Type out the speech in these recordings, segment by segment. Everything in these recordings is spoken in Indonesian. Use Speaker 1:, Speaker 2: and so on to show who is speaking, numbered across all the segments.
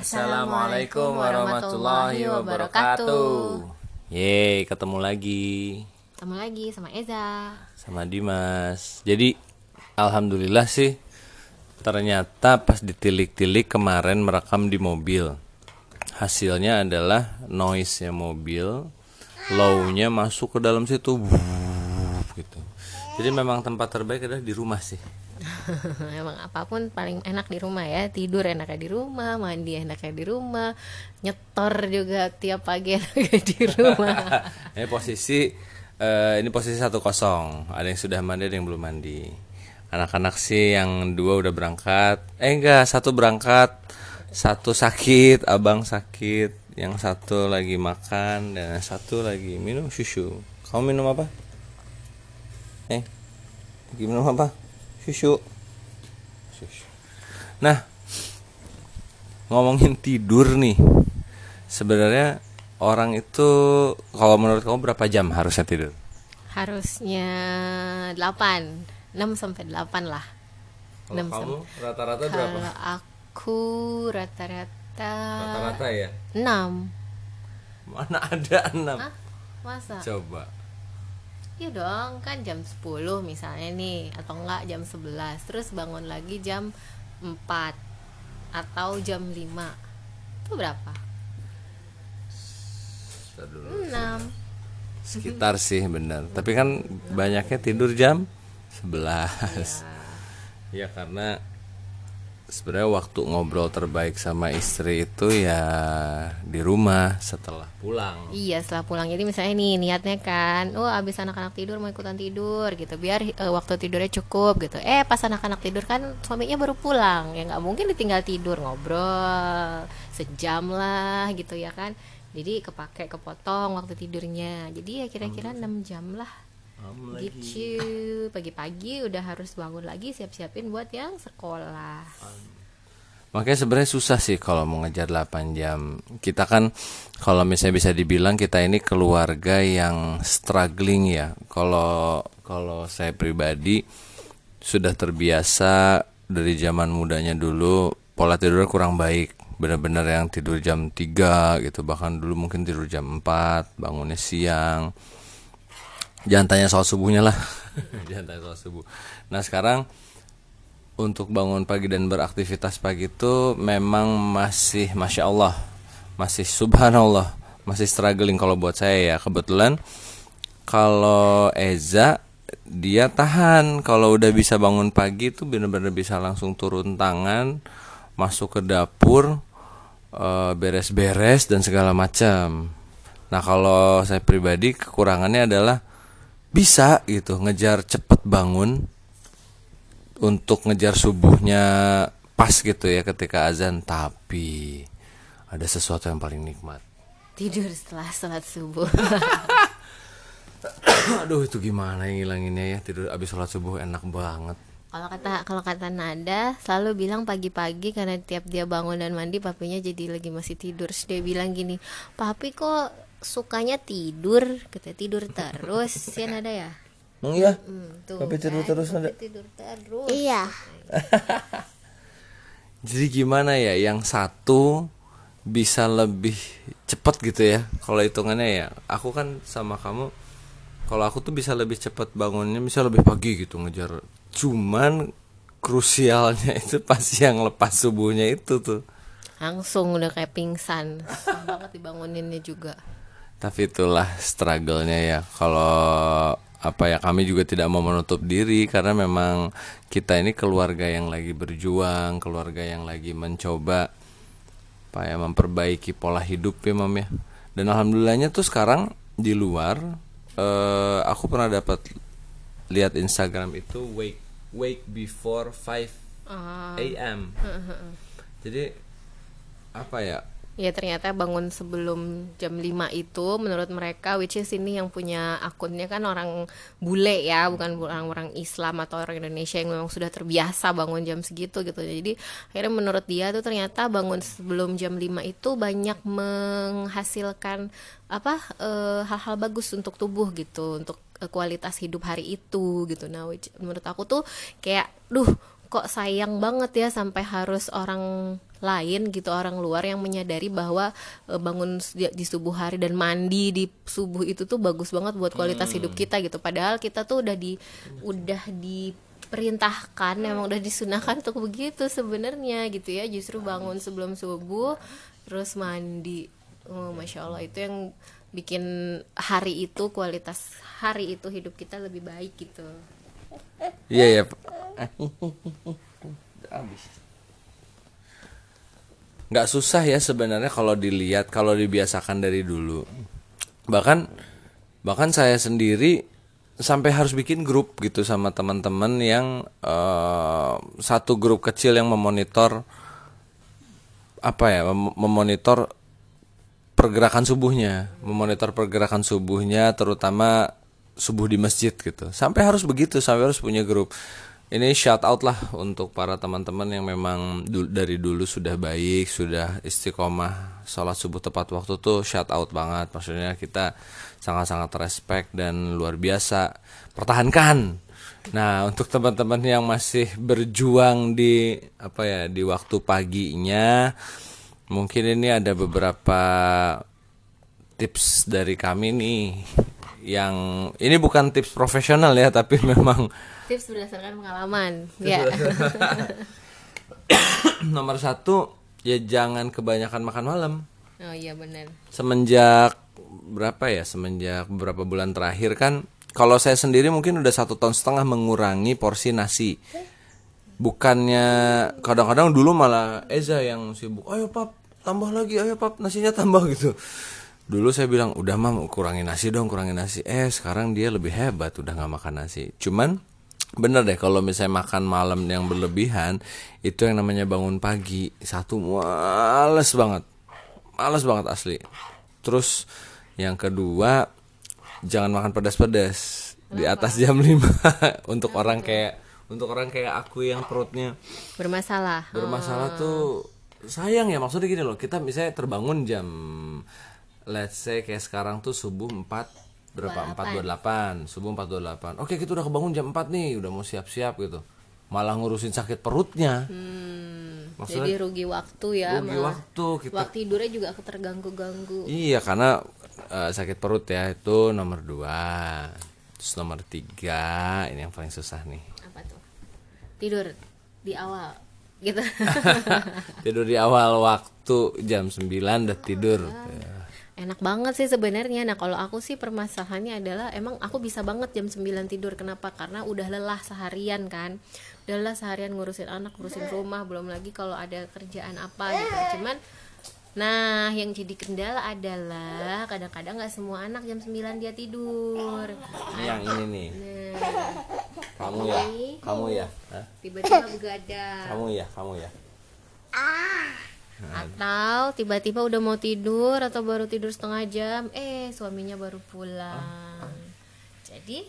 Speaker 1: Assalamualaikum warahmatullahi wabarakatuh. Yeay, ketemu lagi
Speaker 2: Ketemu lagi sama Eza.
Speaker 1: sama Dimas. Jadi, alhamdulillah sih ternyata pas ditilik-tilik kemarin merekam di mobil. Hasilnya adalah noise-nya mobil, low-nya masuk ke dalam situ gitu. Jadi memang tempat terbaik adalah di rumah sih.
Speaker 2: Emang apa pun paling enak di rumah ya. Tidur enaknya di rumah, mandi enaknya di rumah, nyetor juga tiap pagi enaknya di rumah.
Speaker 1: ini posisi eh, ini posisi satu kosong. Ada yang sudah mandi ada yang belum mandi. Anak-anak sih yang dua udah berangkat. Eh enggak satu berangkat. Satu sakit abang sakit. Yang satu lagi makan dan satu lagi minum susu. Kamu minum apa? Eh lagi minum apa susu susu nah ngomongin tidur nih sebenarnya orang itu kalau menurut kamu berapa jam harusnya tidur
Speaker 2: Harusnya 8, 6 sampai 8 lah.
Speaker 1: kalau
Speaker 2: 6
Speaker 1: kamu rata-rata
Speaker 2: Kalau aku rata-rata
Speaker 1: rata-rata ya
Speaker 2: 6.
Speaker 1: mana ada enam
Speaker 2: Hah? Masa?
Speaker 1: coba
Speaker 2: Iya dong, kan jam 10 misalnya nih atau enggak jam 11. Terus bangun lagi jam 4 atau jam 5. Itu berapa?
Speaker 1: Bentar dulu.
Speaker 2: 6.
Speaker 1: sekitar sih benar tapi kan banyaknya tidur jam 11 ya karena sebenarnya waktu ngobrol terbaik sama istri itu ya di rumah setelah pulang.
Speaker 2: Iya setelah pulang. Jadi misalnya nih niatnya kan Oh abis anak-anak tidur mau ikutan tidur gitu. Biar eh, waktu tidurnya cukup gitu. Eh pas anak-anak tidur kan suaminya baru pulang. Ya nggak mungkin ditinggal tidur ngobrol Sejam lah gitu ya kan. Jadi kepake kepotong waktu tidurnya. Jadi ya kira-kira 6 jam lah Gitu Pagi-pagi udah harus bangun lagi siap-siapin buat yang sekolah
Speaker 1: Makanya sebenarnya susah sih kalau mau ngejar 8 jam. Kita kan kalau misalnya bisa dibilang kita ini keluarga yang struggling ya. Kalau kalau saya pribadi sudah terbiasa dari zaman mudanya dulu pola tidurnya kurang baik. Benar-benar yang tidur jam 3 gitu, bahkan dulu mungkin tidur jam 4, bangunnya siang. Jangan tanya soal subuhnya lah. Jangan tanya soal subuh. Nah, sekarang untuk bangun pagi dan beraktivitas pagi itu memang masih masya Allah masih subhanallah masih struggling kalau buat saya ya kebetulan kalau Eza dia tahan kalau udah bisa bangun pagi itu benar-benar bisa langsung turun tangan masuk ke dapur eh, beres-beres dan segala macam nah kalau saya pribadi kekurangannya adalah bisa gitu ngejar cepet bangun untuk ngejar subuhnya pas gitu ya ketika azan. Tapi ada sesuatu yang paling nikmat.
Speaker 2: Tidur setelah sholat subuh.
Speaker 1: Aduh itu gimana yang ngilanginnya ya? Tidur abis sholat subuh enak banget.
Speaker 2: Kalau kata kalau kata Nada selalu bilang pagi-pagi karena tiap dia bangun dan mandi papinya jadi lagi masih tidur. Terus dia bilang gini, "Papi kok sukanya tidur?" Kata tidur terus. ya Nada ya?
Speaker 1: Emang iya
Speaker 2: Hmm, tuh.
Speaker 1: Papi tidur
Speaker 2: kan,
Speaker 1: terus,
Speaker 2: papi
Speaker 1: Nada?
Speaker 2: Tidur terus.
Speaker 3: Iya.
Speaker 1: jadi gimana ya yang satu bisa lebih cepet gitu ya kalau hitungannya ya aku kan sama kamu kalau aku tuh bisa lebih cepet bangunnya bisa lebih pagi gitu ngejar cuman krusialnya itu pas yang lepas subuhnya itu tuh
Speaker 2: Langsung udah kayak pingsan. Susah banget dibanguninnya juga.
Speaker 1: Tapi itulah struggle-nya ya. Kalau apa ya kami juga tidak mau menutup diri karena memang kita ini keluarga yang lagi berjuang, keluarga yang lagi mencoba apa ya memperbaiki pola hidup ya Mam ya. Dan alhamdulillahnya tuh sekarang di luar eh aku pernah dapat lihat Instagram itu wake wake before 5
Speaker 2: Ah.
Speaker 1: a.m. Jadi apa ya?
Speaker 2: Ya ternyata bangun sebelum jam 5 itu menurut mereka which is ini yang punya akunnya kan orang bule ya bukan orang-orang Islam atau orang Indonesia yang memang sudah terbiasa bangun jam segitu gitu. Jadi akhirnya menurut dia tuh ternyata bangun sebelum jam 5 itu banyak menghasilkan apa eh, hal-hal bagus untuk tubuh gitu untuk eh, kualitas hidup hari itu gitu. Nah which menurut aku tuh kayak duh kok sayang banget ya sampai harus orang lain gitu orang luar yang menyadari bahwa e, bangun di, di subuh hari dan mandi di subuh itu tuh bagus banget buat kualitas hidup kita gitu. Padahal kita tuh udah di udah diperintahkan emang udah disunahkan untuk begitu sebenarnya gitu ya. Justru bangun sebelum subuh terus mandi. Oh, masya allah itu yang bikin hari itu kualitas hari itu hidup kita lebih baik gitu
Speaker 1: Iya ya. Habis. Nggak susah ya sebenarnya kalau dilihat kalau dibiasakan dari dulu. Bahkan bahkan saya sendiri sampai harus bikin grup gitu sama teman-teman yang uh, satu grup kecil yang memonitor apa ya mem memonitor pergerakan subuhnya, memonitor pergerakan subuhnya terutama subuh di masjid gitu. Sampai harus begitu, sampai harus punya grup. Ini shout out lah untuk para teman-teman yang memang du dari dulu sudah baik, sudah istiqomah sholat subuh tepat waktu tuh shout out banget. Maksudnya kita sangat-sangat respect dan luar biasa. Pertahankan. Nah, untuk teman-teman yang masih berjuang di apa ya, di waktu paginya, mungkin ini ada beberapa tips dari kami nih yang ini bukan tips profesional ya tapi memang
Speaker 2: tips berdasarkan pengalaman ya.
Speaker 1: nomor satu ya jangan kebanyakan makan malam.
Speaker 2: Oh iya benar
Speaker 1: semenjak berapa ya? Semenjak beberapa bulan terakhir kan kalau saya sendiri mungkin udah satu tahun setengah mengurangi porsi nasi. Bukannya kadang-kadang dulu malah Eza yang sibuk ayo pap tambah lagi ayo pap nasinya tambah gitu dulu saya bilang udah mam kurangin nasi dong kurangin nasi. Eh sekarang dia lebih hebat udah nggak makan nasi. Cuman bener deh kalau misalnya makan malam yang berlebihan itu yang namanya bangun pagi. Satu males banget. Males banget asli. Terus yang kedua jangan makan pedas-pedas di atas jam 5 untuk orang kayak untuk orang kayak aku yang perutnya
Speaker 2: bermasalah.
Speaker 1: bermasalah tuh sayang ya maksudnya gini loh. Kita misalnya terbangun jam let's say kayak sekarang tuh subuh 4 berapa? 428 subuh 428 oke kita udah kebangun jam 4 nih udah mau siap-siap gitu. Malah ngurusin sakit perutnya.
Speaker 2: Hmm, Maksudnya, jadi rugi waktu ya
Speaker 1: rugi malah. waktu
Speaker 2: kita waktu tidurnya juga aku terganggu-ganggu
Speaker 1: iya karena uh, sakit perut ya itu nomor dua. Terus nomor tiga ini yang paling susah nih.
Speaker 2: Apa tuh? Tidur di awal gitu.
Speaker 1: Tidur di awal waktu jam 9 udah tidur. Ah
Speaker 2: enak banget sih sebenarnya nah kalau aku sih permasalahannya adalah emang aku bisa banget jam 9 tidur kenapa karena udah lelah seharian kan udah lelah seharian ngurusin anak ngurusin rumah belum lagi kalau ada kerjaan apa gitu cuman Nah, yang jadi kendala adalah kadang-kadang nggak semua anak jam 9 dia tidur.
Speaker 1: Ini yang ini nih. Nah, kamu ya, kamu ya.
Speaker 2: Tiba-tiba begadang.
Speaker 1: Kamu ya, kamu ya.
Speaker 2: Ah atau tiba-tiba udah mau tidur atau baru tidur setengah jam eh suaminya baru pulang. Oh. jadi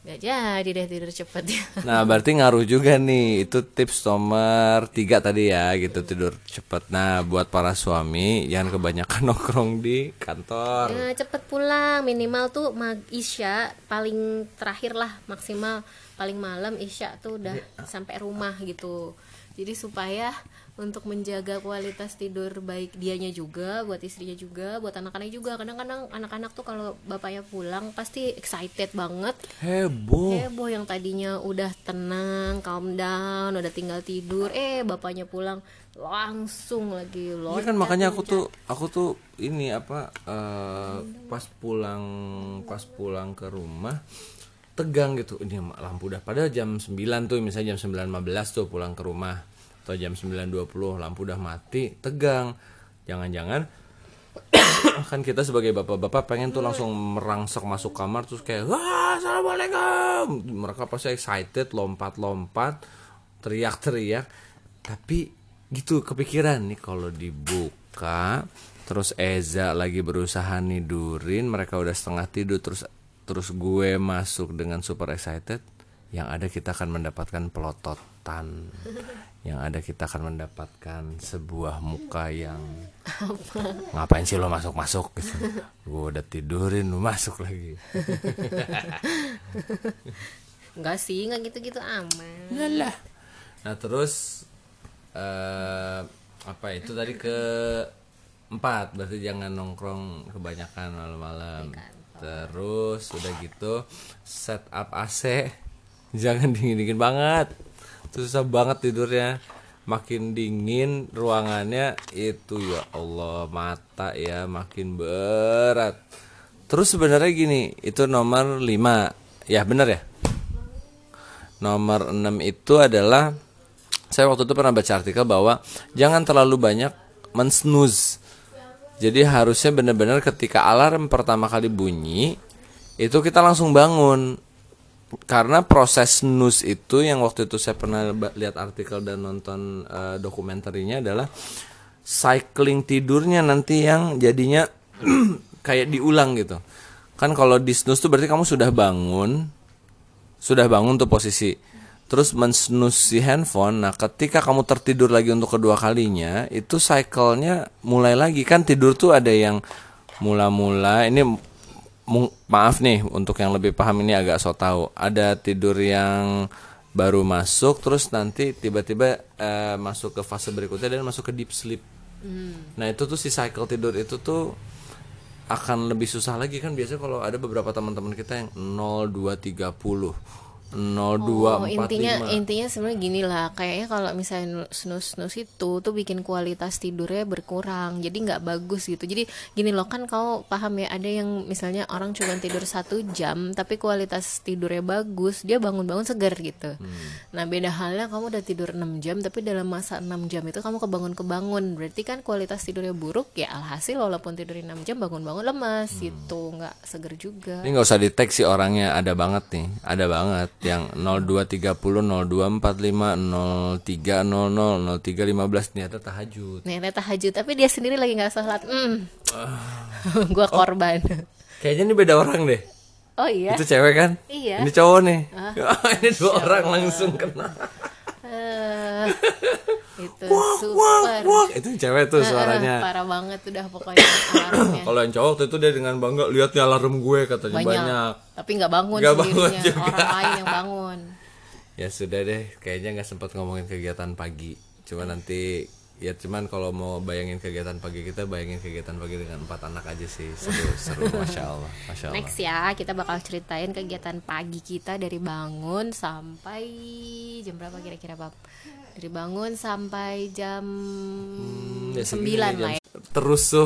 Speaker 2: nggak jadi deh tidur cepet. Ya
Speaker 1: nah berarti ngaruh juga nih itu tips nomor tiga tadi ya gitu tidur cepet. Nah buat para suami yang kebanyakan nongkrong di kantor.
Speaker 2: Nah, cepet pulang. Minimal tuh mag isya paling terakhir lah maksimal paling malam isya tuh udah ya. sampai rumah gitu. Jadi supaya untuk menjaga kualitas tidur baik dianya juga buat istrinya juga buat anak-anak juga. Kadang-kadang anak-anak tuh kalau bapaknya pulang pasti excited banget.
Speaker 1: Heboh.
Speaker 2: Heboh yang tadinya udah tenang calm down udah tinggal tidur. Eh bapaknya pulang langsung lagi
Speaker 1: loh kan makanya aku tuh aku tuh ini apa uh, pas pulang pas pulang ke rumah tegang gitu. Ini lampu udah pada jam 9 tuh misalnya jam 9.15 tuh pulang ke rumah atau jam 9.20 lampu udah mati tegang. Jangan-jangan kan kita sebagai bapak-bapak pengen tuh langsung merangsek masuk kamar terus kayak wah assalamualaikum. Mereka pasti excited lompat-lompat teriak-teriak. Tapi gitu kepikiran nih kalau dibuka terus Eza lagi berusaha nidurin mereka udah setengah tidur terus terus gue masuk dengan super excited yang ada kita akan mendapatkan pelototan yang ada kita akan mendapatkan sebuah muka yang ngapain sih lo masuk masuk gitu? Gue udah tidurin lo masuk lagi.
Speaker 2: Enggak sih, enggak gitu-gitu aman.
Speaker 1: Lah, Nah terus eh apa itu tadi ke empat? Berarti jangan nongkrong kebanyakan malam-malam. Terus udah gitu set up AC jangan dingin-dingin banget. Susah banget tidurnya. Makin dingin ruangannya itu ya Allah mata ya makin berat. Terus sebenarnya gini, itu nomor 5. Ya bener ya? Nomor 6 itu adalah saya waktu itu pernah baca artikel bahwa jangan terlalu banyak mensnooze. Jadi harusnya benar-benar ketika alarm pertama kali bunyi itu kita langsung bangun. Karena proses snooze itu yang waktu itu saya pernah lihat artikel dan nonton eh, dokumenterinya adalah cycling tidurnya nanti yang jadinya kayak diulang gitu. Kan kalau di snooze tuh berarti kamu sudah bangun, sudah bangun tuh posisi terus mensnooze si handphone nah ketika kamu tertidur lagi untuk kedua kalinya itu cycle-nya mulai lagi kan tidur tuh ada yang mula-mula ini maaf nih untuk yang lebih paham ini agak so tahu. Ada tidur yang baru masuk terus nanti tiba-tiba eh, masuk ke fase berikutnya dan masuk ke deep sleep. Nah itu tuh si cycle tidur itu tuh akan lebih susah lagi. Kan biasanya kalau ada beberapa teman-teman kita yang 0230
Speaker 2: Oh, intinya
Speaker 1: 0245
Speaker 2: intinya sebenarnya gini lah kayaknya kalau misalnya snus snus itu tuh bikin kualitas tidurnya berkurang jadi nggak bagus gitu. Jadi gini loh kan kau paham ya ada yang misalnya orang cuma tidur satu jam tapi kualitas tidurnya bagus dia bangun-bangun segar gitu. Nah beda halnya kamu udah tidur 6 jam tapi dalam masa 6 jam itu kamu kebangun-kebangun. Berarti kan kualitas tidurnya buruk ya alhasil walaupun tidur 6 jam bangun-bangun lemas gitu nggak seger juga.
Speaker 1: Ini nggak usah sih orangnya ada banget nih, ada banget yang 0230 0245 0300 0315 ternyata tahajud.
Speaker 2: Nenek tahajud tapi dia sendiri lagi nggak sholat hmm. gua korban
Speaker 1: Kayaknya ini beda orang deh.
Speaker 2: oh iya
Speaker 1: Itu cewek kan?
Speaker 2: Iya.
Speaker 1: Ini cowok nih. ini dua orang langsung kena.
Speaker 2: Eh, itu
Speaker 1: Wah,
Speaker 2: super
Speaker 1: wah. Itu cewek tuh suaranya.
Speaker 2: parah banget udah pokoknya alarmnya
Speaker 1: Kalau yang cowok tuh itu dia dengan bangga lihat nih alarm gue katanya
Speaker 2: banyak.
Speaker 1: banyak.
Speaker 2: tapi nggak bangun
Speaker 1: Nggak bangun juga.
Speaker 2: orang lain yang bangun
Speaker 1: Ya sudah deh, kayaknya nggak sempat ngomongin kegiatan pagi. Cuma nanti ya cuman kalau mau bayangin kegiatan pagi kita bayangin kegiatan pagi dengan empat anak aja sih. Seru seru. Masya allah masya allah.
Speaker 2: Next ya kita bakal ceritain kegiatan pagi kita dari bangun sampai jam berapa kira-kira Bab? dari bangun sampai jam
Speaker 1: Ya, segini
Speaker 2: 9
Speaker 1: jam-
Speaker 2: lah ya.
Speaker 1: Terus tuh